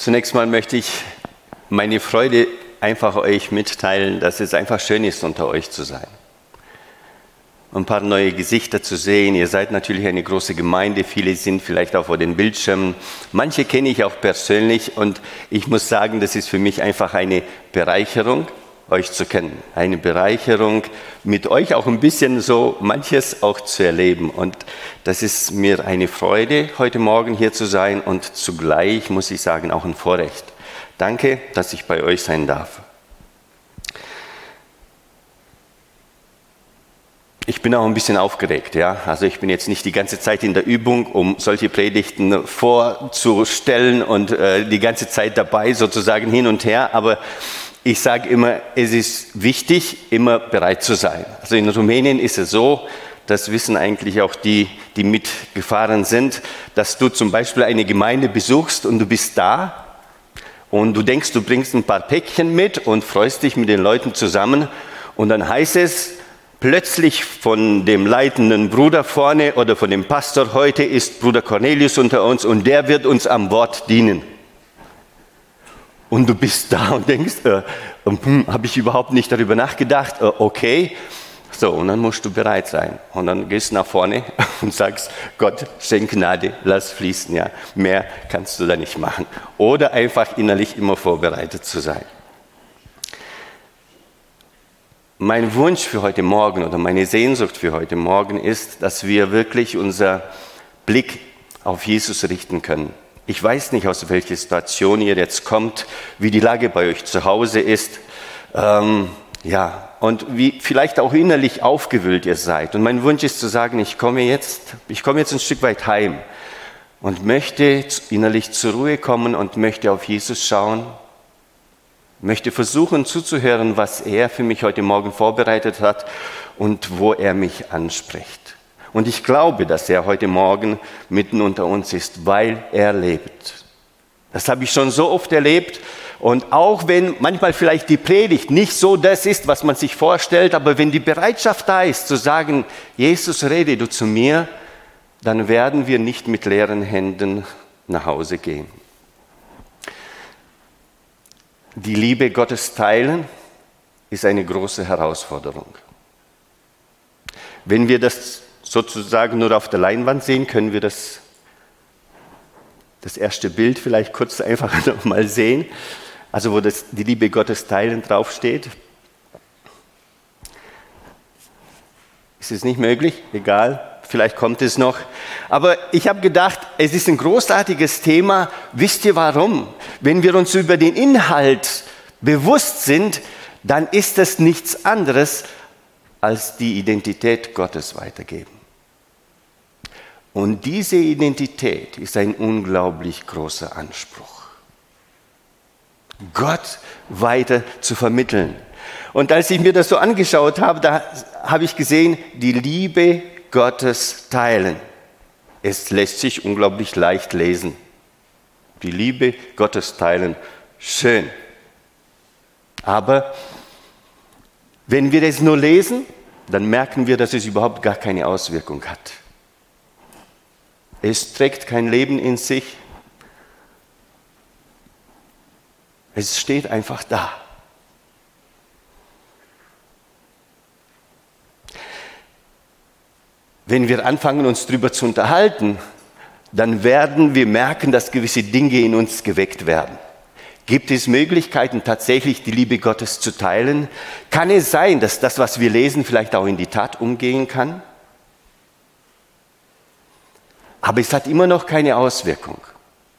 Zunächst mal möchte ich meine Freude einfach euch mitteilen, dass es einfach schön ist, unter euch zu sein. Ein paar neue Gesichter zu sehen. Ihr seid natürlich eine große Gemeinde. Viele sind vielleicht auch vor den Bildschirmen. Manche kenne ich auch persönlich. Und ich muss sagen, das ist für mich einfach eine Bereicherung, euch zu kennen. Eine Bereicherung, mit euch auch ein bisschen so manches auch zu erleben. Und das ist mir eine Freude, heute Morgen hier zu sein und zugleich, muss ich sagen, auch ein Vorrecht. Danke, dass ich bei euch sein darf. Ich bin auch ein bisschen aufgeregt, ja. Also ich bin jetzt nicht die ganze Zeit in der Übung, um solche Predigten vorzustellen und äh, die ganze Zeit dabei sozusagen hin und her, aber ich sage immer, es ist wichtig, immer bereit zu sein. Also in Rumänien ist es so, das wissen eigentlich auch die, die mitgefahren sind, dass du zum Beispiel eine Gemeinde besuchst und du bist da und du denkst, du bringst ein paar Päckchen mit und freust dich mit den Leuten zusammen und dann heißt es plötzlich von dem leitenden Bruder vorne oder von dem Pastor, heute ist Bruder Cornelius unter uns und der wird uns am Wort dienen. Und du bist da und denkst, äh, hm, habe ich überhaupt nicht darüber nachgedacht, äh, okay. So, und dann musst du bereit sein. Und dann gehst du nach vorne und sagst, Gott, schenk Gnade, lass fließen. Ja, mehr kannst du da nicht machen. Oder einfach innerlich immer vorbereitet zu sein. Mein Wunsch für heute Morgen oder meine Sehnsucht für heute Morgen ist, dass wir wirklich unser Blick auf Jesus richten können. Ich weiß nicht, aus welcher Situation ihr jetzt kommt, wie die Lage bei euch zu Hause ist. Ähm, ja, und wie vielleicht auch innerlich aufgewühlt ihr seid. Und mein Wunsch ist zu sagen, ich komme jetzt, ich komme jetzt ein Stück weit heim und möchte innerlich zur Ruhe kommen und möchte auf Jesus schauen, möchte versuchen zuzuhören, was er für mich heute Morgen vorbereitet hat und wo er mich anspricht. Und ich glaube, dass er heute Morgen mitten unter uns ist, weil er lebt. Das habe ich schon so oft erlebt. Und auch wenn manchmal vielleicht die Predigt nicht so das ist, was man sich vorstellt, aber wenn die Bereitschaft da ist, zu sagen, Jesus, rede du zu mir, dann werden wir nicht mit leeren Händen nach Hause gehen. Die Liebe Gottes teilen ist eine große Herausforderung. Wenn wir das sozusagen nur auf der Leinwand sehen, können wir das, das erste Bild vielleicht kurz einfach nochmal sehen. Also wo das, die Liebe Gottes teilen draufsteht. Ist es nicht möglich? Egal, vielleicht kommt es noch. Aber ich habe gedacht, es ist ein großartiges Thema. Wisst ihr warum? Wenn wir uns über den Inhalt bewusst sind, dann ist es nichts anderes als die Identität Gottes weitergeben. Und diese Identität ist ein unglaublich großer Anspruch. Gott weiter zu vermitteln. Und als ich mir das so angeschaut habe, da habe ich gesehen, die Liebe Gottes teilen. Es lässt sich unglaublich leicht lesen. Die Liebe Gottes teilen. Schön. Aber wenn wir das nur lesen, dann merken wir, dass es überhaupt gar keine Auswirkung hat. Es trägt kein Leben in sich. Es steht einfach da. Wenn wir anfangen, uns darüber zu unterhalten, dann werden wir merken, dass gewisse Dinge in uns geweckt werden. Gibt es Möglichkeiten, tatsächlich die Liebe Gottes zu teilen? Kann es sein, dass das, was wir lesen, vielleicht auch in die Tat umgehen kann? Aber es hat immer noch keine Auswirkung.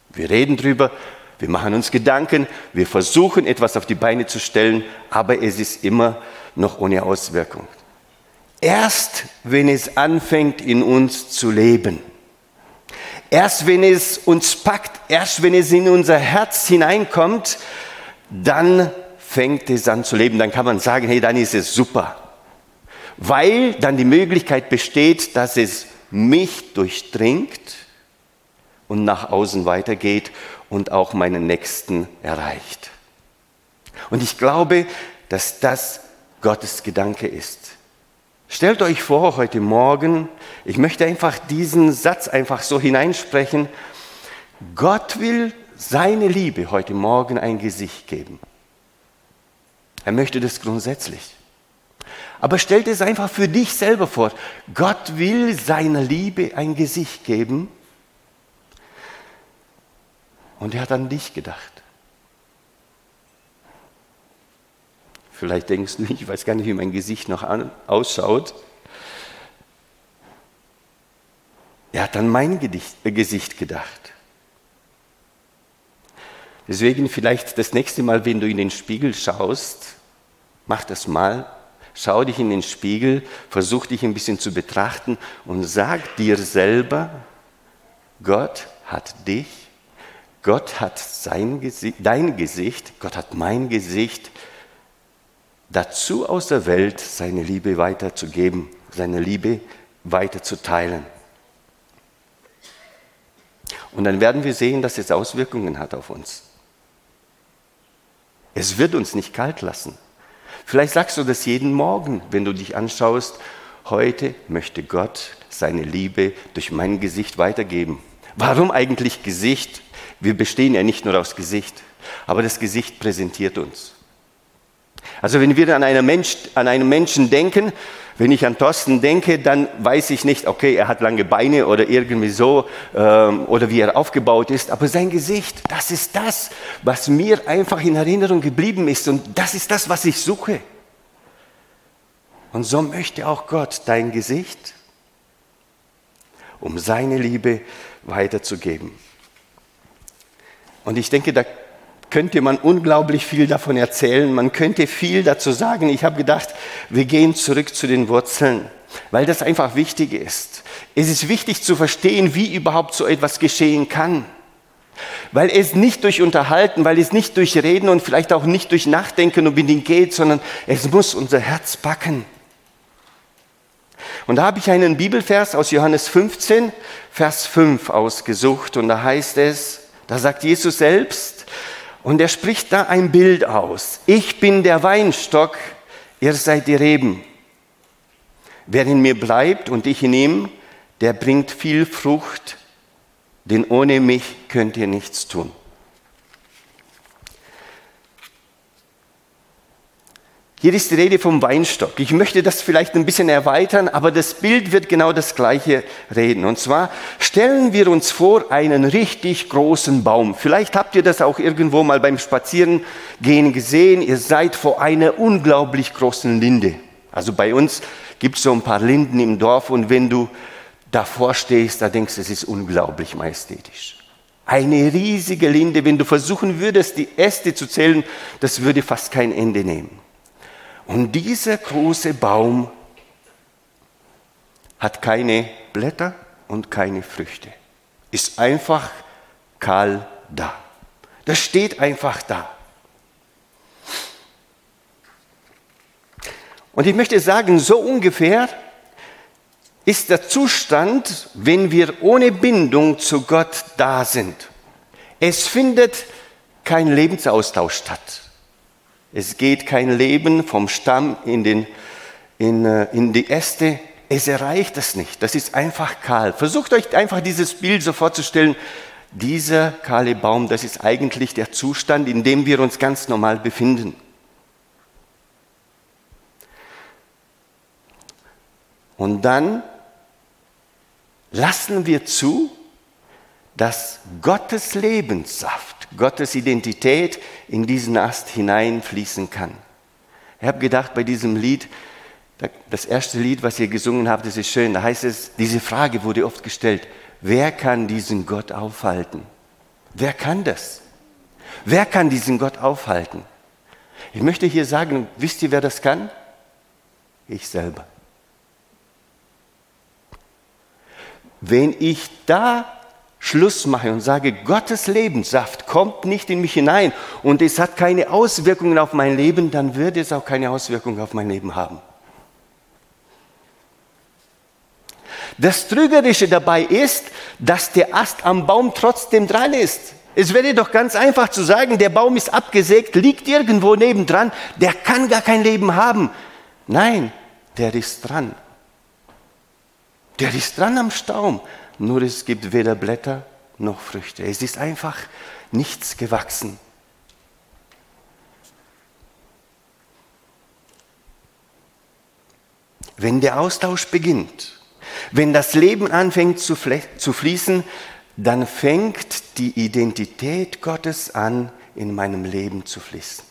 Wir reden drüber, wir machen uns Gedanken, wir versuchen etwas auf die Beine zu stellen, aber es ist immer noch ohne Auswirkung. Erst wenn es anfängt in uns zu leben, erst wenn es uns packt, erst wenn es in unser Herz hineinkommt, dann fängt es an zu leben. Dann kann man sagen, hey, dann ist es super. Weil dann die Möglichkeit besteht, dass es mich durchdringt und nach außen weitergeht und auch meinen Nächsten erreicht. Und ich glaube, dass das Gottes Gedanke ist. Stellt euch vor, heute Morgen, ich möchte einfach diesen Satz einfach so hineinsprechen, Gott will seine Liebe heute Morgen ein Gesicht geben. Er möchte das grundsätzlich. Aber stell dir es einfach für dich selber vor. Gott will seiner Liebe ein Gesicht geben. Und er hat an dich gedacht. Vielleicht denkst du, ich weiß gar nicht, wie mein Gesicht noch an, ausschaut. Er hat an mein Gedicht, äh, Gesicht gedacht. Deswegen vielleicht das nächste Mal, wenn du in den Spiegel schaust, mach das mal, schau dich in den Spiegel, versuch dich ein bisschen zu betrachten und sag dir selber, Gott hat dich, Gott hat sein Gesicht, dein Gesicht, Gott hat mein Gesicht dazu aus der Welt seine Liebe weiterzugeben, seine Liebe weiterzuteilen. Und dann werden wir sehen, dass es Auswirkungen hat auf uns. Es wird uns nicht kalt lassen. Vielleicht sagst du das jeden Morgen, wenn du dich anschaust, heute möchte Gott seine Liebe durch mein Gesicht weitergeben. Warum eigentlich Gesicht? Wir bestehen ja nicht nur aus Gesicht, aber das Gesicht präsentiert uns. Also wenn wir an, einen Mensch, an einen Menschen denken, wenn ich an Thorsten denke, dann weiß ich nicht, okay, er hat lange Beine oder irgendwie so ähm, oder wie er aufgebaut ist, aber sein Gesicht, das ist das, was mir einfach in Erinnerung geblieben ist und das ist das, was ich suche. Und so möchte auch Gott dein Gesicht, um seine Liebe weiterzugeben. Und ich denke, da könnte man unglaublich viel davon erzählen. Man könnte viel dazu sagen. Ich habe gedacht, wir gehen zurück zu den Wurzeln, weil das einfach wichtig ist. Es ist wichtig zu verstehen, wie überhaupt so etwas geschehen kann. Weil es nicht durch Unterhalten, weil es nicht durch Reden und vielleicht auch nicht durch Nachdenken unbedingt geht, sondern es muss unser Herz packen. Und da habe ich einen Bibelvers aus Johannes 15, Vers 5 ausgesucht und da heißt es, da sagt Jesus selbst, und er spricht da ein Bild aus. Ich bin der Weinstock, ihr seid die Reben. Wer in mir bleibt und ich in ihm, der bringt viel Frucht, denn ohne mich könnt ihr nichts tun. Hier ist die Rede vom Weinstock. Ich möchte das vielleicht ein bisschen erweitern, aber das Bild wird genau das gleiche reden. Und zwar stellen wir uns vor einen richtig großen Baum. Vielleicht habt ihr das auch irgendwo mal beim Spazierengehen gesehen. Ihr seid vor einer unglaublich großen Linde. Also bei uns gibt es so ein paar Linden im Dorf und wenn du davor stehst, da denkst du, es ist unglaublich majestätisch. Eine riesige Linde, wenn du versuchen würdest, die Äste zu zählen, das würde fast kein Ende nehmen. Und dieser große Baum hat keine Blätter und keine Früchte. Ist einfach kahl da. Das steht einfach da. Und ich möchte sagen, so ungefähr ist der Zustand, wenn wir ohne Bindung zu Gott da sind. Es findet kein Lebensaustausch statt. Es geht kein Leben vom Stamm in, den, in, äh, in die Äste. Es erreicht es nicht. Das ist einfach kahl. Versucht euch einfach dieses Bild so vorzustellen. Dieser kahle Baum, das ist eigentlich der Zustand, in dem wir uns ganz normal befinden. Und dann lassen wir zu, dass Gottes Lebenssaft Gottes Identität in diesen Ast hineinfließen kann. Ich habe gedacht, bei diesem Lied, das erste Lied, was ihr gesungen habt, das ist schön, da heißt es, diese Frage wurde oft gestellt, wer kann diesen Gott aufhalten? Wer kann das? Wer kann diesen Gott aufhalten? Ich möchte hier sagen, wisst ihr, wer das kann? Ich selber. Wenn ich da Schluss mache und sage, Gottes Lebenssaft kommt nicht in mich hinein und es hat keine Auswirkungen auf mein Leben, dann wird es auch keine Auswirkungen auf mein Leben haben. Das Trügerische dabei ist, dass der Ast am Baum trotzdem dran ist. Es wäre doch ganz einfach zu sagen, der Baum ist abgesägt, liegt irgendwo nebendran, der kann gar kein Leben haben. Nein, der ist dran. Der ist dran am Staum, nur es gibt weder Blätter noch Früchte. Es ist einfach nichts gewachsen. Wenn der Austausch beginnt, wenn das Leben anfängt zu, fließen, dann fängt die Identität Gottes an, in meinem Leben zu fließen.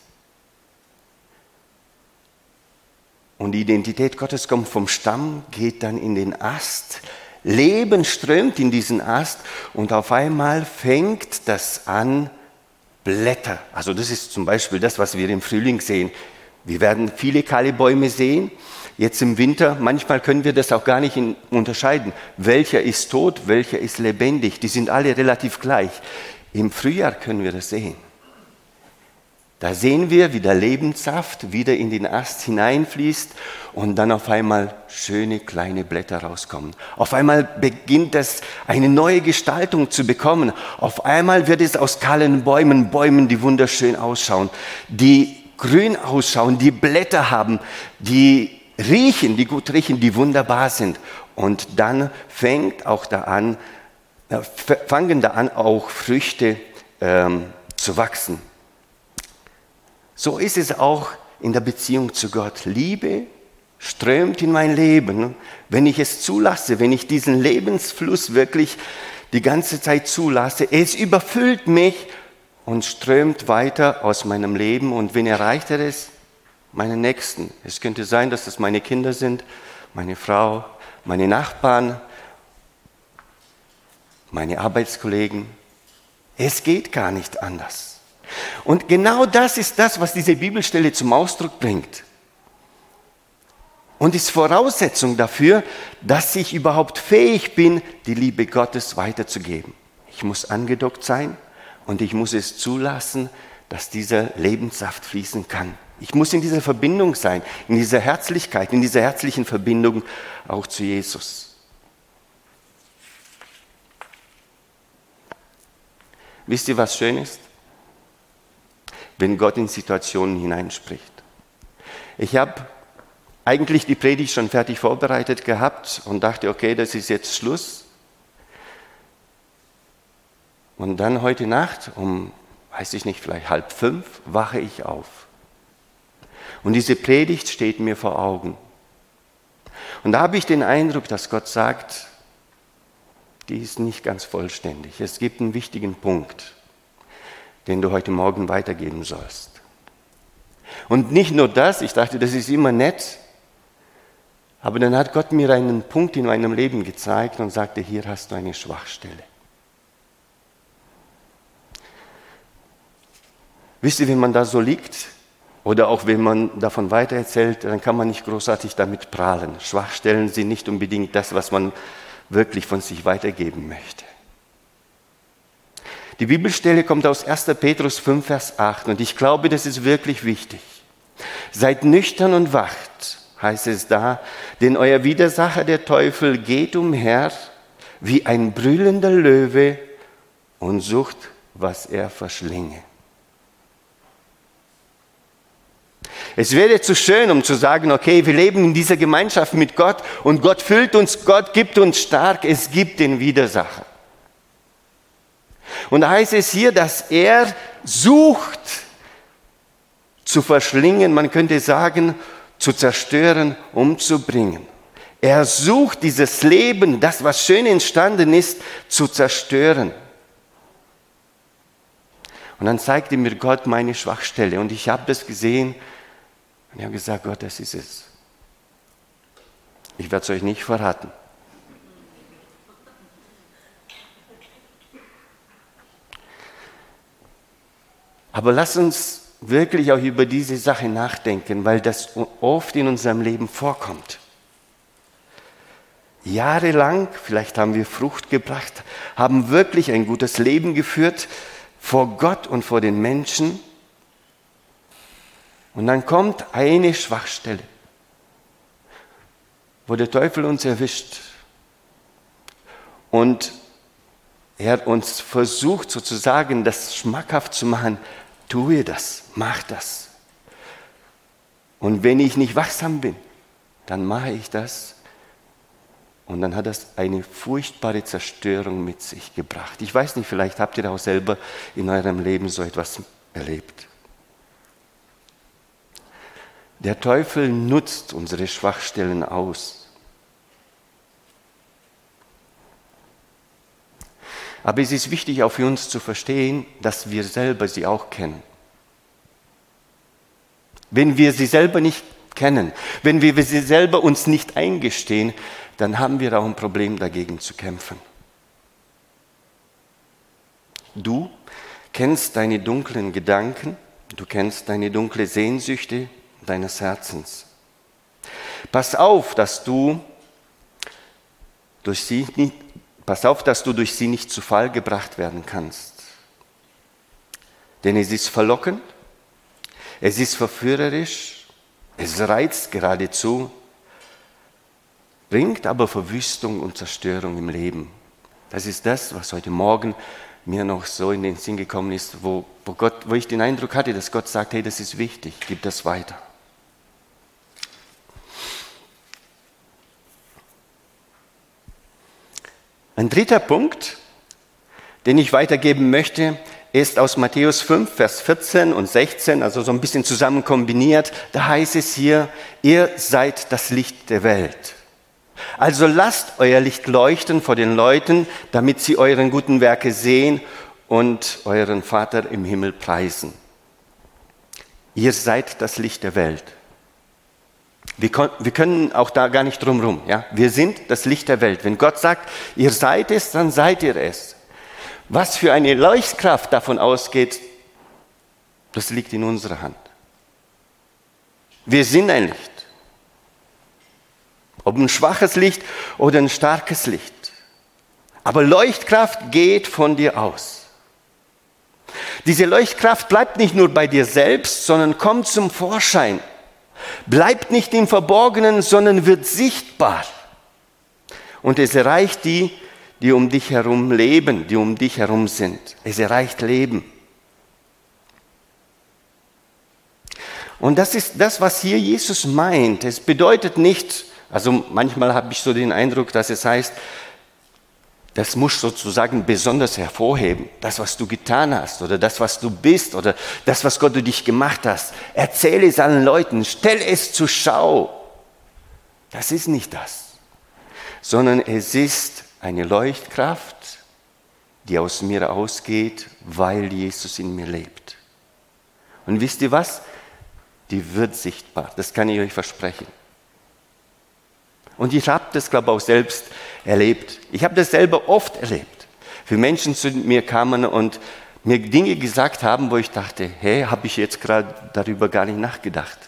Und die Identität Gottes kommt vom Stamm, geht dann in den Ast. Leben strömt in diesen Ast und auf einmal fängt das an, Blätter. Also das ist zum Beispiel das, was wir im Frühling sehen. Wir werden viele kahle Bäume sehen. Jetzt im Winter, manchmal können wir das auch gar nicht unterscheiden. Welcher ist tot, welcher ist lebendig. Die sind alle relativ gleich. Im Frühjahr können wir das sehen. Da sehen wir, wie der Lebenssaft wieder in den Ast hineinfließt und dann auf einmal schöne kleine Blätter rauskommen. Auf einmal beginnt es eine neue Gestaltung zu bekommen. Auf einmal wird es aus kahlen Bäumen, Bäumen, die wunderschön ausschauen, die grün ausschauen, die Blätter haben, die riechen, die gut riechen, die wunderbar sind. Und dann fängt auch da an, äh, fangen da an auch Früchte ähm, zu wachsen. So ist es auch in der Beziehung zu Gott. Liebe strömt in mein Leben, wenn ich es zulasse, wenn ich diesen Lebensfluss wirklich die ganze Zeit zulasse. Es überfüllt mich und strömt weiter aus meinem Leben. Und wen erreicht er es? Meine Nächsten. Es könnte sein, dass es meine Kinder sind, meine Frau, meine Nachbarn, meine Arbeitskollegen. Es geht gar nicht anders. Und genau das ist das, was diese Bibelstelle zum Ausdruck bringt. Und ist Voraussetzung dafür, dass ich überhaupt fähig bin, die Liebe Gottes weiterzugeben. Ich muss angedockt sein und ich muss es zulassen, dass dieser Lebenssaft fließen kann. Ich muss in dieser Verbindung sein, in dieser Herzlichkeit, in dieser herzlichen Verbindung auch zu Jesus. Wisst ihr, was schön ist? Wenn Gott in Situationen hineinspricht. Ich habe eigentlich die Predigt schon fertig vorbereitet gehabt und dachte, okay, das ist jetzt Schluss. Und dann heute Nacht um, weiß ich nicht, vielleicht halb fünf, wache ich auf. Und diese Predigt steht mir vor Augen. Und da habe ich den Eindruck, dass Gott sagt, die ist nicht ganz vollständig. Es gibt einen wichtigen Punkt den du heute Morgen weitergeben sollst. Und nicht nur das, ich dachte, das ist immer nett, aber dann hat Gott mir einen Punkt in meinem Leben gezeigt und sagte, hier hast du eine Schwachstelle. Wisst ihr, wenn man da so liegt oder auch wenn man davon weitererzählt, dann kann man nicht großartig damit prahlen. Schwachstellen sind nicht unbedingt das, was man wirklich von sich weitergeben möchte. Die Bibelstelle kommt aus 1. Petrus 5, Vers 8 und ich glaube, das ist wirklich wichtig. Seid nüchtern und wacht, heißt es da, denn euer Widersacher, der Teufel, geht umher wie ein brüllender Löwe und sucht, was er verschlinge. Es wäre zu schön, um zu sagen, okay, wir leben in dieser Gemeinschaft mit Gott und Gott füllt uns, Gott gibt uns stark, es gibt den Widersacher. Und da heißt es hier, dass er sucht zu verschlingen, man könnte sagen, zu zerstören, umzubringen. Er sucht dieses Leben, das, was schön entstanden ist, zu zerstören. Und dann zeigte mir Gott meine Schwachstelle und ich habe das gesehen und ich habe gesagt, Gott, das ist es. Ich werde es euch nicht verraten. Aber lass uns wirklich auch über diese Sache nachdenken, weil das oft in unserem Leben vorkommt. Jahrelang, vielleicht haben wir Frucht gebracht, haben wirklich ein gutes Leben geführt vor Gott und vor den Menschen. Und dann kommt eine Schwachstelle, wo der Teufel uns erwischt. Und er hat uns versucht, sozusagen das schmackhaft zu machen. Tue das, mach das. Und wenn ich nicht wachsam bin, dann mache ich das Und dann hat das eine furchtbare Zerstörung mit sich gebracht. Ich weiß nicht, vielleicht habt ihr auch selber in eurem Leben so etwas erlebt. Der Teufel nutzt unsere Schwachstellen aus. Aber es ist wichtig auch für uns zu verstehen, dass wir selber sie auch kennen. Wenn wir sie selber nicht kennen, wenn wir sie selber uns nicht eingestehen, dann haben wir auch ein Problem dagegen zu kämpfen. Du kennst deine dunklen Gedanken, du kennst deine dunkle Sehnsüchte deines Herzens. Pass auf, dass du durch sie nicht, pass auf, dass du durch sie nicht zu Fall gebracht werden kannst. Denn es ist verlockend, es ist verführerisch, es reizt geradezu, bringt aber Verwüstung und Zerstörung im Leben. Das ist das, was heute Morgen mir noch so in den Sinn gekommen ist, wo, wo, Gott, wo ich den Eindruck hatte, dass Gott sagt, hey, das ist wichtig, gib das weiter. Ein dritter Punkt, den ich weitergeben möchte, ist aus Matthäus 5, Vers 14 und 16, also so ein bisschen zusammen kombiniert. Da heißt es hier, ihr seid das Licht der Welt. Also lasst euer Licht leuchten vor den Leuten, damit sie euren guten Werke sehen und euren Vater im Himmel preisen. Ihr seid das Licht der Welt. Wir, wir können auch da gar nicht drumherum. Ja? Wir sind das Licht der Welt. Wenn Gott sagt, ihr seid es, dann seid ihr es. Was für eine Leuchtkraft davon ausgeht, das liegt in unserer Hand. Wir sind ein Licht. Ob ein schwaches Licht oder ein starkes Licht. Aber Leuchtkraft geht von dir aus. Diese Leuchtkraft bleibt nicht nur bei dir selbst, sondern kommt zum Vorschein. Bleibt nicht im Verborgenen, sondern wird sichtbar. Und es erreicht die, die um dich herum leben, die um dich herum sind. Es erreicht Leben. Und das ist das, was hier Jesus meint. Es bedeutet nicht, also manchmal habe ich so den Eindruck, dass es heißt, das muss sozusagen besonders hervorheben, das, was du getan hast oder das, was du bist oder das, was Gott durch dich gemacht hast. Erzähle es allen Leuten, stell es zur Schau. Das ist nicht das, sondern es ist eine Leuchtkraft, die aus mir ausgeht, weil Jesus in mir lebt. Und wisst ihr was? Die wird sichtbar, das kann ich euch versprechen. Und ich habe das, glaube ich, auch selbst erlebt. Ich habe das selber oft erlebt. Wie Menschen zu mir kamen und mir Dinge gesagt haben, wo ich dachte, hey, habe ich jetzt gerade darüber gar nicht nachgedacht.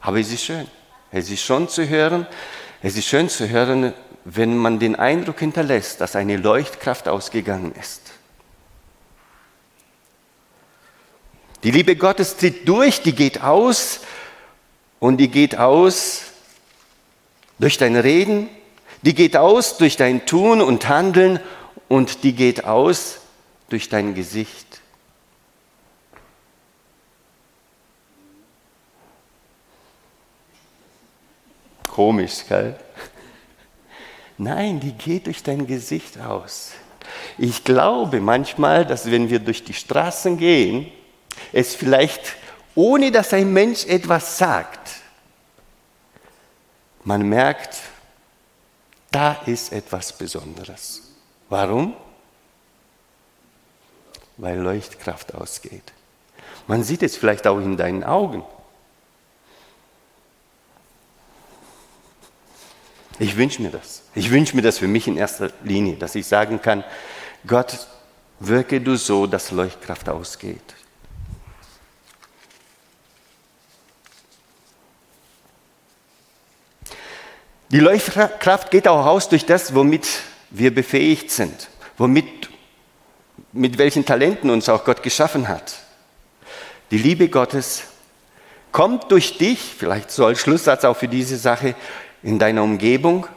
Aber es ist schön. Es ist schon zu hören. Es ist schön zu hören, wenn man den Eindruck hinterlässt, dass eine Leuchtkraft ausgegangen ist. Die Liebe Gottes tritt durch, die geht aus und die geht aus durch dein Reden, die geht aus durch dein Tun und Handeln und die geht aus durch dein Gesicht. Komisch, gell? Nein, die geht durch dein Gesicht aus. Ich glaube manchmal, dass wenn wir durch die Straßen gehen, es vielleicht, ohne dass ein Mensch etwas sagt, man merkt, da ist etwas Besonderes. Warum? Weil Leuchtkraft ausgeht. Man sieht es vielleicht auch in deinen Augen. Ich wünsche mir das. Ich wünsche mir das für mich in erster Linie, dass ich sagen kann, Gott, wirke du so, dass Leuchtkraft ausgeht. Die Leuchtkraft geht auch aus durch das, womit wir befähigt sind, womit, mit welchen Talenten uns auch Gott geschaffen hat. Die Liebe Gottes kommt durch dich, vielleicht so als Schlusssatz auch für diese Sache, in deiner Umgebung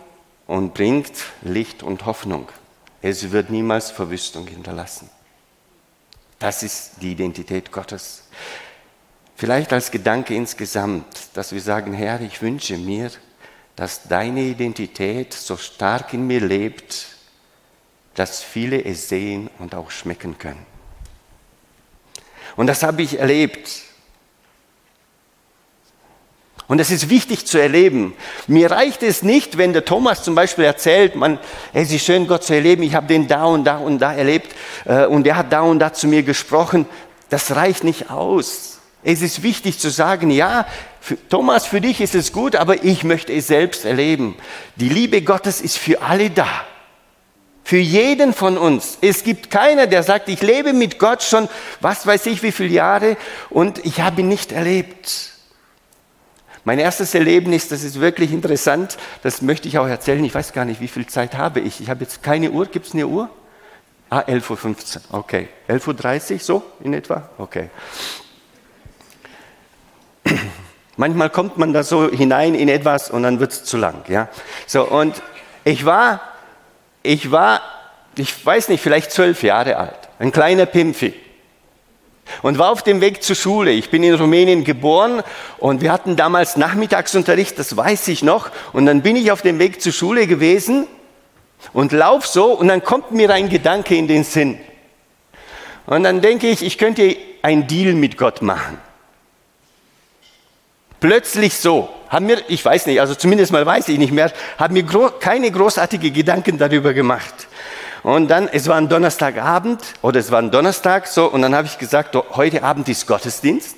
und bringt Licht und Hoffnung. Es wird niemals Verwüstung hinterlassen. Das ist die Identität Gottes. Vielleicht als Gedanke insgesamt, dass wir sagen, Herr, ich wünsche mir, dass deine Identität so stark in mir lebt, dass viele es sehen und auch schmecken können. Und das habe ich erlebt. Und das ist wichtig zu erleben. Mir reicht es nicht, wenn der Thomas zum Beispiel erzählt, man, es ist schön, Gott zu erleben, ich habe den da und da und da erlebt äh, und er hat da und da zu mir gesprochen. Das reicht nicht aus. Es ist wichtig zu sagen, ja, für, Thomas, für dich ist es gut, aber ich möchte es selbst erleben. Die Liebe Gottes ist für alle da. Für jeden von uns. Es gibt keiner, der sagt, ich lebe mit Gott schon, was weiß ich, wie viele Jahre und ich habe ihn nicht erlebt. Mein erstes Erlebnis, das ist wirklich interessant, das möchte ich auch erzählen. Ich weiß gar nicht, wie viel Zeit habe ich. Ich habe jetzt keine Uhr. Gibt es eine Uhr? Ah, 11.15 Uhr. Okay. 11.30 Uhr, so in etwa? Okay. Manchmal kommt man da so hinein in etwas und dann wird es zu lang. Ja? So, und ich war, ich war, ich weiß nicht, vielleicht zwölf Jahre alt. Ein kleiner Pimpfi und war auf dem Weg zur Schule. Ich bin in Rumänien geboren und wir hatten damals Nachmittagsunterricht, das weiß ich noch. Und dann bin ich auf dem Weg zur Schule gewesen und lauf so und dann kommt mir ein Gedanke in den Sinn. Und dann denke ich, ich könnte einen Deal mit Gott machen. Plötzlich so, haben mir, ich weiß nicht, also zumindest mal weiß ich nicht mehr, haben mir gro keine großartigen Gedanken darüber gemacht. Und dann, es war ein Donnerstagabend oder es war ein Donnerstag so und dann habe ich gesagt, heute Abend ist Gottesdienst.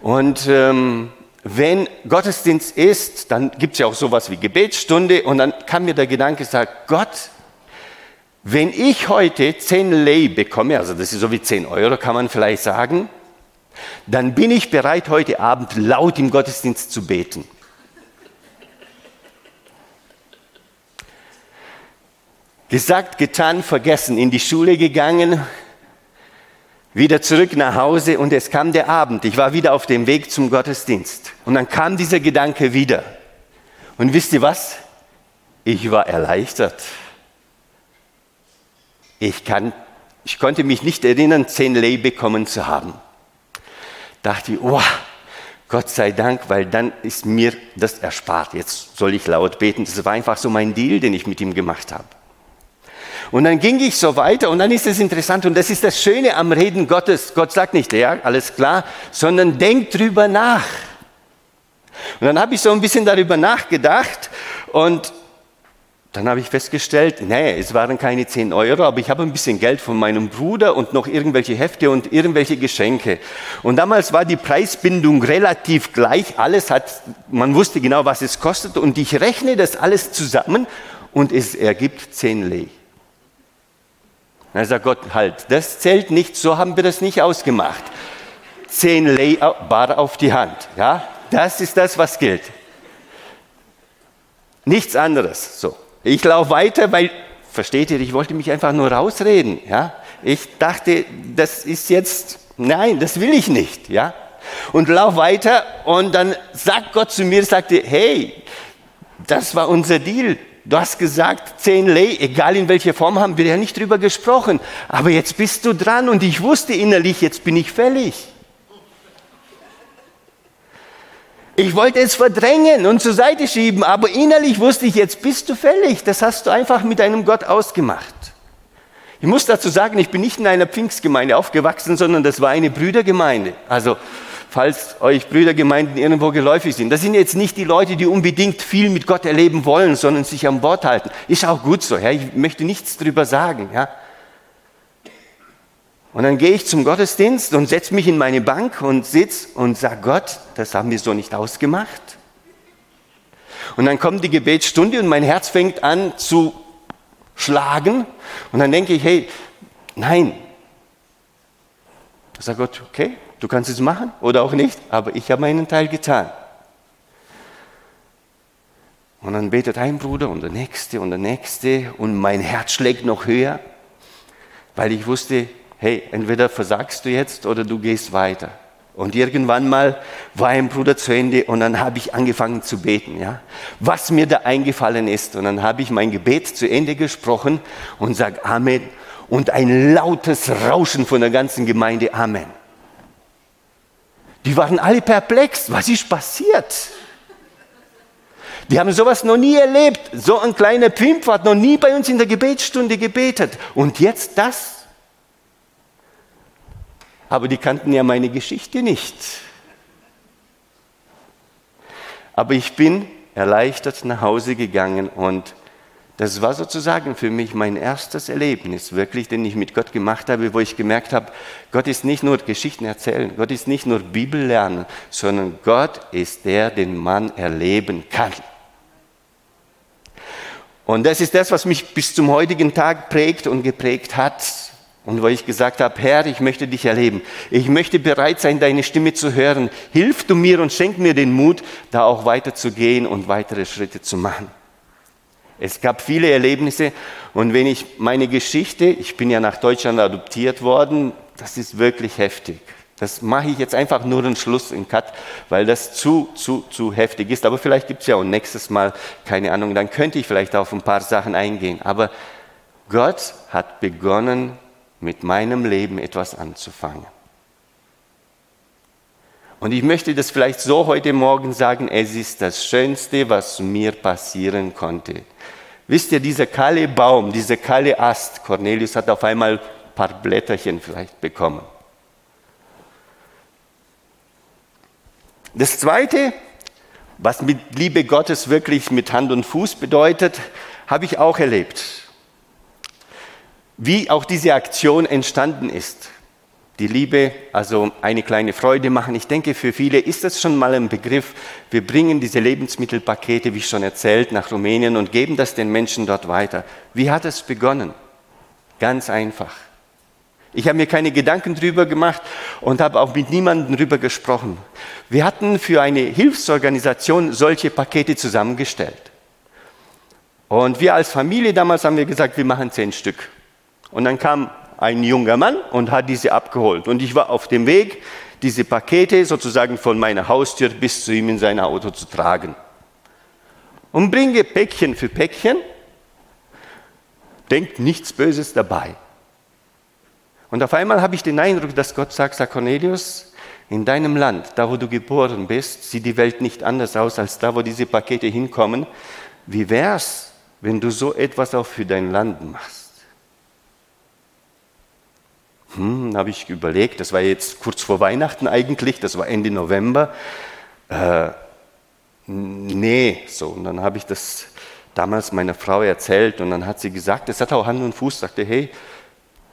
Und ähm, wenn Gottesdienst ist, dann gibt es ja auch sowas wie Gebetsstunde und dann kam mir der Gedanke, sagt Gott, wenn ich heute 10 Lei bekomme, also das ist so wie 10 Euro, kann man vielleicht sagen, dann bin ich bereit, heute Abend laut im Gottesdienst zu beten. Gesagt, getan, vergessen, in die Schule gegangen, wieder zurück nach Hause und es kam der Abend. Ich war wieder auf dem Weg zum Gottesdienst. Und dann kam dieser Gedanke wieder. Und wisst ihr was? Ich war erleichtert. Ich, kann, ich konnte mich nicht erinnern, zehn Lei bekommen zu haben. Dachte ich, oh, Gott sei Dank, weil dann ist mir das erspart. Jetzt soll ich laut beten. Das war einfach so mein Deal, den ich mit ihm gemacht habe. Und dann ging ich so weiter und dann ist es interessant und das ist das Schöne am Reden Gottes. Gott sagt nicht, ja, alles klar, sondern denkt drüber nach. Und dann habe ich so ein bisschen darüber nachgedacht und dann habe ich festgestellt, nee, es waren keine 10 Euro, aber ich habe ein bisschen Geld von meinem Bruder und noch irgendwelche Hefte und irgendwelche Geschenke. Und damals war die Preisbindung relativ gleich. Alles hat, man wusste genau, was es kostet. Und ich rechne das alles zusammen und es ergibt 10 Lei. Dann sagt Gott, halt, das zählt nicht, so haben wir das nicht ausgemacht. Zehn Lei bar auf die Hand, ja, das ist das, was gilt. Nichts anderes, so. Ich laufe weiter, weil, versteht ihr, ich wollte mich einfach nur rausreden, ja. Ich dachte, das ist jetzt, nein, das will ich nicht, ja. Und lauf weiter und dann sagt Gott zu mir, sagte, hey, das war unser Deal. Du hast gesagt, zehn Lei, egal in welcher Form, haben wir ja nicht drüber gesprochen. Aber jetzt bist du dran und ich wusste innerlich, jetzt bin ich fällig. Ich wollte es verdrängen und zur Seite schieben, aber innerlich wusste ich, jetzt bist du fällig. Das hast du einfach mit deinem Gott ausgemacht. Ich muss dazu sagen, ich bin nicht in einer Pfingstgemeinde aufgewachsen, sondern das war eine Brüdergemeinde. Also falls euch Brüdergemeinden irgendwo geläufig sind. Das sind jetzt nicht die Leute, die unbedingt viel mit Gott erleben wollen, sondern sich am Bord halten. Ist auch gut so. Ja? Ich möchte nichts drüber sagen. Ja? Und dann gehe ich zum Gottesdienst und setze mich in meine Bank und sitze und sage, Gott, das haben wir so nicht ausgemacht. Und dann kommt die Gebetsstunde und mein Herz fängt an zu schlagen. Und dann denke ich, hey, nein. Da sagt Gott, okay, Du kannst es machen oder auch nicht, aber ich habe meinen Teil getan. Und dann betet ein Bruder und der nächste und der nächste und mein Herz schlägt noch höher, weil ich wusste, hey, entweder versagst du jetzt oder du gehst weiter. Und irgendwann mal war ein Bruder zu Ende und dann habe ich angefangen zu beten, ja. Was mir da eingefallen ist. Und dann habe ich mein Gebet zu Ende gesprochen und sage Amen. Und ein lautes Rauschen von der ganzen Gemeinde Amen. Die waren alle perplex. Was ist passiert? Die haben sowas noch nie erlebt. So ein kleiner Pimp hat noch nie bei uns in der Gebetsstunde gebetet. Und jetzt das? Aber die kannten ja meine Geschichte nicht. Aber ich bin erleichtert nach Hause gegangen und das war sozusagen für mich mein erstes Erlebnis, wirklich, den ich mit Gott gemacht habe, wo ich gemerkt habe, Gott ist nicht nur Geschichten erzählen, Gott ist nicht nur Bibel lernen, sondern Gott ist der, den man erleben kann. Und das ist das, was mich bis zum heutigen Tag prägt und geprägt hat. Und wo ich gesagt habe, Herr, ich möchte dich erleben. Ich möchte bereit sein, deine Stimme zu hören. Hilf du mir und schenk mir den Mut, da auch weiterzugehen und weitere Schritte zu machen. Es gab viele Erlebnisse und wenn ich meine Geschichte, ich bin ja nach Deutschland adoptiert worden, das ist wirklich heftig. Das mache ich jetzt einfach nur einen Schluss in Cut, weil das zu, zu, zu heftig ist. Aber vielleicht gibt es ja auch nächstes Mal, keine Ahnung, dann könnte ich vielleicht auf ein paar Sachen eingehen. Aber Gott hat begonnen, mit meinem Leben etwas anzufangen. Und ich möchte das vielleicht so heute Morgen sagen, es ist das Schönste, was mir passieren konnte. Wisst ihr, dieser kahle Baum, dieser kahle Ast, Cornelius hat auf einmal ein paar Blätterchen vielleicht bekommen. Das Zweite, was mit Liebe Gottes wirklich mit Hand und Fuß bedeutet, habe ich auch erlebt. Wie auch diese Aktion entstanden ist die Liebe, also eine kleine Freude machen. Ich denke, für viele ist das schon mal ein Begriff. Wir bringen diese Lebensmittelpakete, wie schon erzählt, nach Rumänien und geben das den Menschen dort weiter. Wie hat es begonnen? Ganz einfach. Ich habe mir keine Gedanken drüber gemacht und habe auch mit niemandem drüber gesprochen. Wir hatten für eine Hilfsorganisation solche Pakete zusammengestellt. Und wir als Familie damals haben wir gesagt, wir machen zehn Stück. Und dann kam ein junger Mann und hat diese abgeholt. Und ich war auf dem Weg, diese Pakete sozusagen von meiner Haustür bis zu ihm in sein Auto zu tragen. Und bringe Päckchen für Päckchen, denkt nichts Böses dabei. Und auf einmal habe ich den Eindruck, dass Gott sagt, sagt Cornelius, in deinem Land, da wo du geboren bist, sieht die Welt nicht anders aus als da, wo diese Pakete hinkommen. Wie wär's, wenn du so etwas auch für dein Land machst? Hm, habe ich überlegt, das war jetzt kurz vor Weihnachten eigentlich, das war Ende November. Äh, nee, so. Und dann habe ich das damals meiner Frau erzählt und dann hat sie gesagt, es hat auch Hand und Fuß, sagte, hey,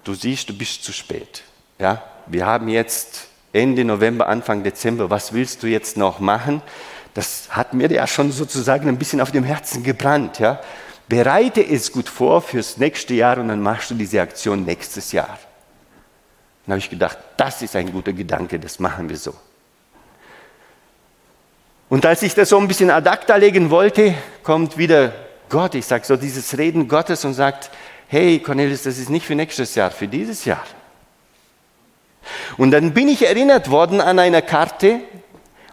du siehst, du bist zu spät. Ja, wir haben jetzt Ende November, Anfang Dezember, was willst du jetzt noch machen? Das hat mir ja schon sozusagen ein bisschen auf dem Herzen gebrannt. Ja? Bereite es gut vor fürs nächste Jahr und dann machst du diese Aktion nächstes Jahr. Dann habe ich gedacht, das ist ein guter Gedanke, das machen wir so. Und als ich das so ein bisschen ad acta legen wollte, kommt wieder Gott, ich sage so dieses Reden Gottes und sagt, hey Cornelius, das ist nicht für nächstes Jahr, für dieses Jahr. Und dann bin ich erinnert worden an eine Karte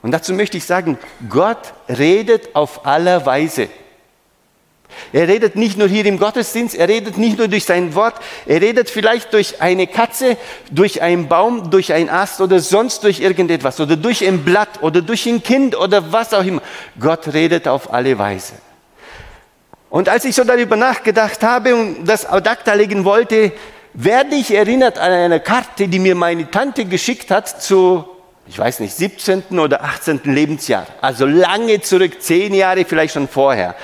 und dazu möchte ich sagen, Gott redet auf aller Weise. Er redet nicht nur hier im Gottesdienst, er redet nicht nur durch sein Wort, er redet vielleicht durch eine Katze, durch einen Baum, durch einen Ast oder sonst durch irgendetwas oder durch ein Blatt oder durch ein Kind oder was auch immer. Gott redet auf alle Weise. Und als ich so darüber nachgedacht habe und das Audakta legen wollte, werde ich erinnert an eine Karte, die mir meine Tante geschickt hat zu, ich weiß nicht, 17. oder 18. Lebensjahr. Also lange zurück, zehn Jahre vielleicht schon vorher.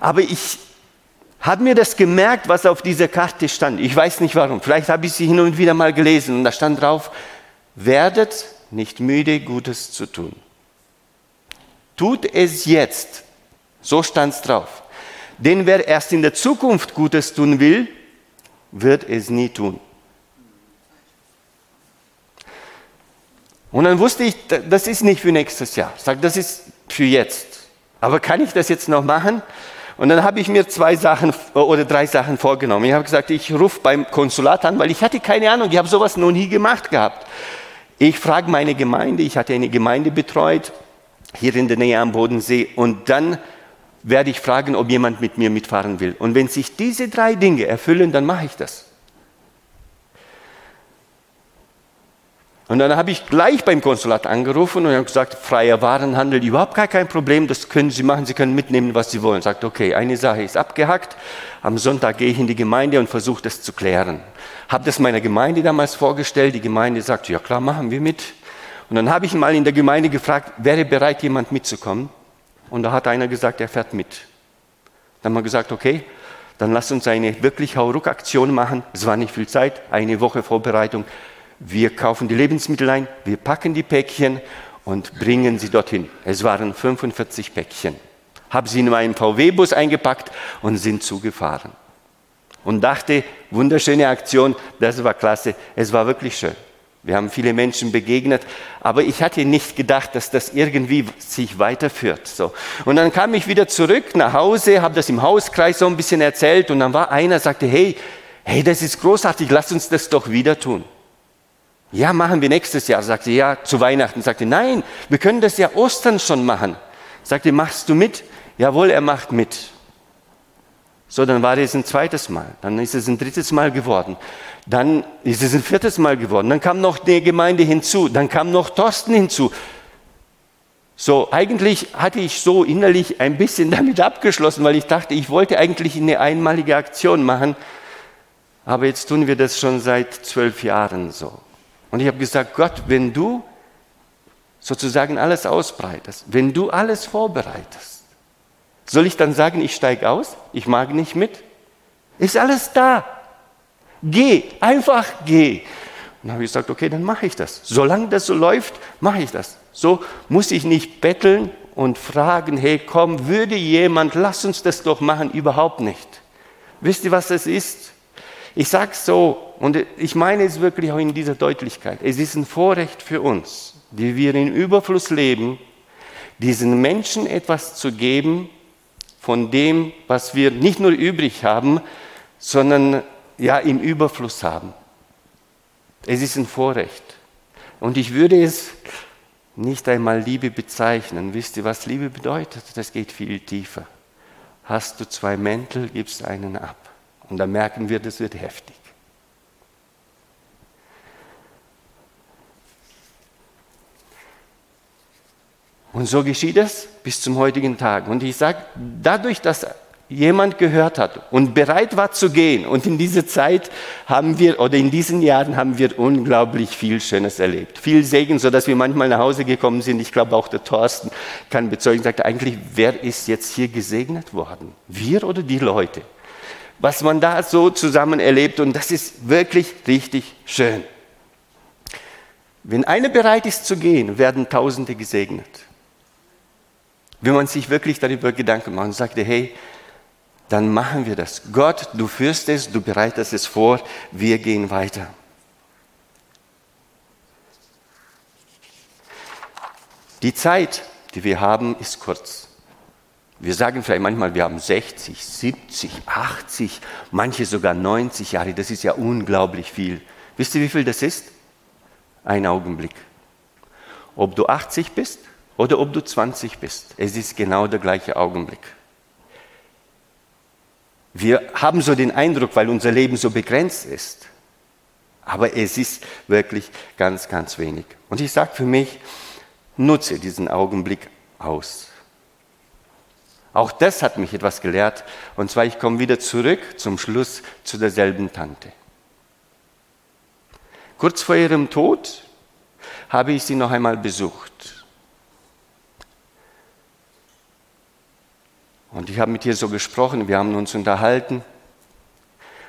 Aber ich habe mir das gemerkt, was auf dieser Karte stand. Ich weiß nicht warum. Vielleicht habe ich sie hin und wieder mal gelesen und da stand drauf, werdet nicht müde, Gutes zu tun. Tut es jetzt. So stand es drauf. Denn wer erst in der Zukunft Gutes tun will, wird es nie tun. Und dann wusste ich, das ist nicht für nächstes Jahr. Ich sage, das ist für jetzt. Aber kann ich das jetzt noch machen? Und dann habe ich mir zwei Sachen oder drei Sachen vorgenommen. Ich habe gesagt, ich rufe beim Konsulat an, weil ich hatte keine Ahnung, ich habe sowas noch nie gemacht gehabt. Ich frage meine Gemeinde, ich hatte eine Gemeinde betreut, hier in der Nähe am Bodensee, und dann werde ich fragen, ob jemand mit mir mitfahren will. Und wenn sich diese drei Dinge erfüllen, dann mache ich das. Und dann habe ich gleich beim Konsulat angerufen und habe gesagt, freier Warenhandel, überhaupt gar kein Problem, das können Sie machen, Sie können mitnehmen, was Sie wollen. Sagt, okay, eine Sache ist abgehackt, am Sonntag gehe ich in die Gemeinde und versuche das zu klären. Habe das meiner Gemeinde damals vorgestellt, die Gemeinde sagt, ja klar, machen wir mit. Und dann habe ich mal in der Gemeinde gefragt, wäre bereit, jemand mitzukommen? Und da hat einer gesagt, er fährt mit. Dann haben wir gesagt, okay, dann lass uns eine wirklich Hauruck-Aktion machen. Es war nicht viel Zeit, eine Woche Vorbereitung. Wir kaufen die Lebensmittel ein, wir packen die Päckchen und bringen sie dorthin. Es waren 45 Päckchen. Haben sie in meinen VW-Bus eingepackt und sind zugefahren. Und dachte, wunderschöne Aktion, das war klasse, es war wirklich schön. Wir haben viele Menschen begegnet, aber ich hatte nicht gedacht, dass das irgendwie sich weiterführt. So. Und dann kam ich wieder zurück nach Hause, habe das im Hauskreis so ein bisschen erzählt und dann war einer, sagte, hey, hey, das ist großartig, lass uns das doch wieder tun. Ja, machen wir nächstes Jahr. Sagte, ja, zu Weihnachten. Sagte, nein, wir können das ja Ostern schon machen. Sagte, machst du mit? Jawohl, er macht mit. So, dann war es ein zweites Mal. Dann ist es ein drittes Mal geworden. Dann ist es ein viertes Mal geworden. Dann kam noch die Gemeinde hinzu. Dann kam noch Thorsten hinzu. So, eigentlich hatte ich so innerlich ein bisschen damit abgeschlossen, weil ich dachte, ich wollte eigentlich eine einmalige Aktion machen. Aber jetzt tun wir das schon seit zwölf Jahren so. Und ich habe gesagt, Gott, wenn du sozusagen alles ausbreitest, wenn du alles vorbereitest, soll ich dann sagen, ich steige aus, ich mag nicht mit? Ist alles da. Geh, einfach geh. Und dann habe ich gesagt, okay, dann mache ich das. Solange das so läuft, mache ich das. So muss ich nicht betteln und fragen, hey, komm, würde jemand, lass uns das doch machen, überhaupt nicht. Wisst ihr, was das ist? Ich sage es so, und ich meine es wirklich auch in dieser Deutlichkeit. Es ist ein Vorrecht für uns, die wir in Überfluss leben, diesen Menschen etwas zu geben von dem, was wir nicht nur übrig haben, sondern ja im Überfluss haben. Es ist ein Vorrecht. Und ich würde es nicht einmal Liebe bezeichnen. Wisst ihr, was Liebe bedeutet? Das geht viel tiefer. Hast du zwei Mäntel, gibst einen ab. Und da merken wir, das wird heftig. Und so geschieht es bis zum heutigen Tag. Und ich sage, dadurch, dass jemand gehört hat und bereit war zu gehen, und in dieser Zeit haben wir, oder in diesen Jahren haben wir unglaublich viel Schönes erlebt. Viel Segen, so dass wir manchmal nach Hause gekommen sind. Ich glaube, auch der Thorsten kann bezeugen, sagt eigentlich, wer ist jetzt hier gesegnet worden? Wir oder die Leute? Was man da so zusammen erlebt und das ist wirklich richtig schön. Wenn einer bereit ist zu gehen, werden Tausende gesegnet. Wenn man sich wirklich darüber Gedanken macht und sagt, hey, dann machen wir das. Gott, du führst es, du bereitest es vor, wir gehen weiter. Die Zeit, die wir haben, ist kurz. Wir sagen vielleicht manchmal, wir haben 60, 70, 80, manche sogar 90 Jahre. Das ist ja unglaublich viel. Wisst ihr, wie viel das ist? Ein Augenblick. Ob du 80 bist oder ob du 20 bist, es ist genau der gleiche Augenblick. Wir haben so den Eindruck, weil unser Leben so begrenzt ist, aber es ist wirklich ganz, ganz wenig. Und ich sage für mich, nutze diesen Augenblick aus. Auch das hat mich etwas gelehrt. Und zwar, ich komme wieder zurück zum Schluss zu derselben Tante. Kurz vor ihrem Tod habe ich sie noch einmal besucht. Und ich habe mit ihr so gesprochen, wir haben uns unterhalten.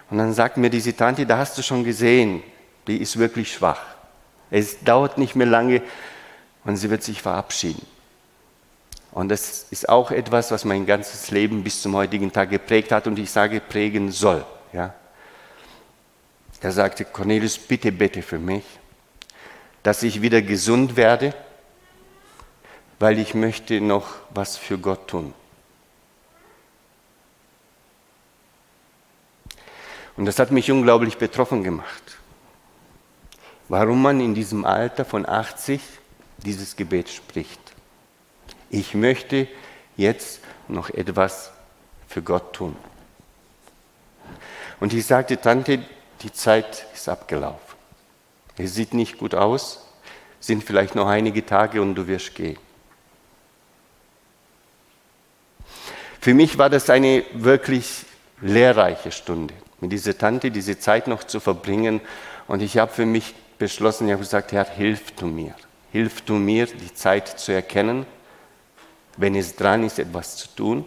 Und dann sagt mir diese Tante, da hast du schon gesehen, die ist wirklich schwach. Es dauert nicht mehr lange und sie wird sich verabschieden. Und das ist auch etwas, was mein ganzes Leben bis zum heutigen Tag geprägt hat und ich sage prägen soll. Ja. Er sagte, Cornelius, bitte bete für mich, dass ich wieder gesund werde, weil ich möchte noch was für Gott tun. Und das hat mich unglaublich betroffen gemacht. Warum man in diesem Alter von 80 dieses Gebet spricht ich möchte jetzt noch etwas für Gott tun. Und ich sagte, Tante, die Zeit ist abgelaufen. Es sieht nicht gut aus. sind vielleicht noch einige Tage und du wirst gehen. Für mich war das eine wirklich lehrreiche Stunde, mit dieser Tante diese Zeit noch zu verbringen. Und ich habe für mich beschlossen, ich habe gesagt, Herr, hilf du mir. Hilf du mir, die Zeit zu erkennen, wenn es dran ist, etwas zu tun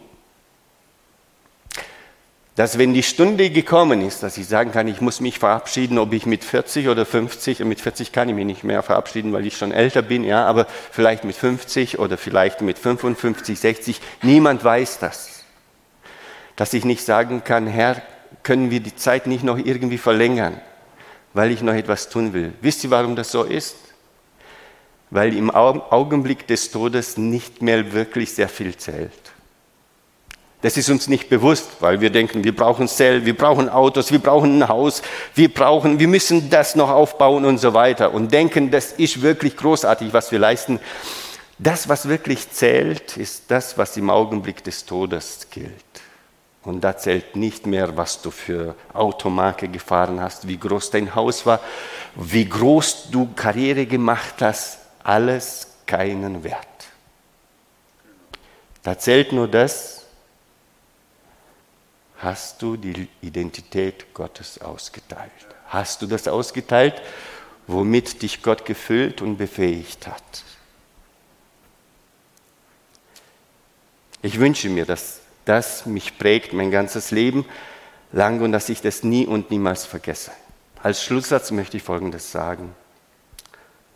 dass wenn die Stunde gekommen ist, dass ich sagen kann, ich muss mich verabschieden, ob ich mit 40 oder 50, und mit 40 kann ich mich nicht mehr verabschieden, weil ich schon älter bin, ja, aber vielleicht mit 50 oder vielleicht mit 55, 60, niemand weiß das. Dass ich nicht sagen kann, Herr, können wir die Zeit nicht noch irgendwie verlängern, weil ich noch etwas tun will. Wisst ihr, warum das so ist? Weil im Augenblick des Todes nicht mehr wirklich sehr viel zählt. Das ist uns nicht bewusst, weil wir denken, wir brauchen Zell, wir brauchen Autos, wir brauchen ein Haus, wir brauchen, wir müssen das noch aufbauen und so weiter und denken, das ist wirklich großartig, was wir leisten. Das, was wirklich zählt, ist das, was im Augenblick des Todes gilt. Und da zählt nicht mehr, was du für Automarke gefahren hast, wie groß dein Haus war, wie groß du Karriere gemacht hast, alles keinen Wert. Da zählt nur das, hast du die Identität Gottes ausgeteilt? Hast du das ausgeteilt, womit dich Gott gefüllt und befähigt hat? Ich wünsche mir, dass das mich prägt mein ganzes Leben lang und dass ich das nie und niemals vergesse. Als Schlusssatz möchte ich Folgendes sagen.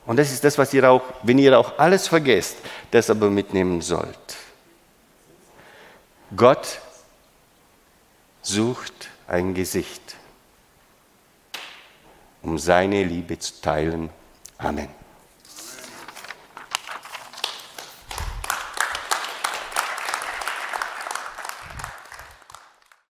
Und das ist das, was ihr auch, wenn ihr auch alles vergesst, das aber mitnehmen sollt. Gott sucht ein Gesicht, um seine Liebe zu teilen. Amen.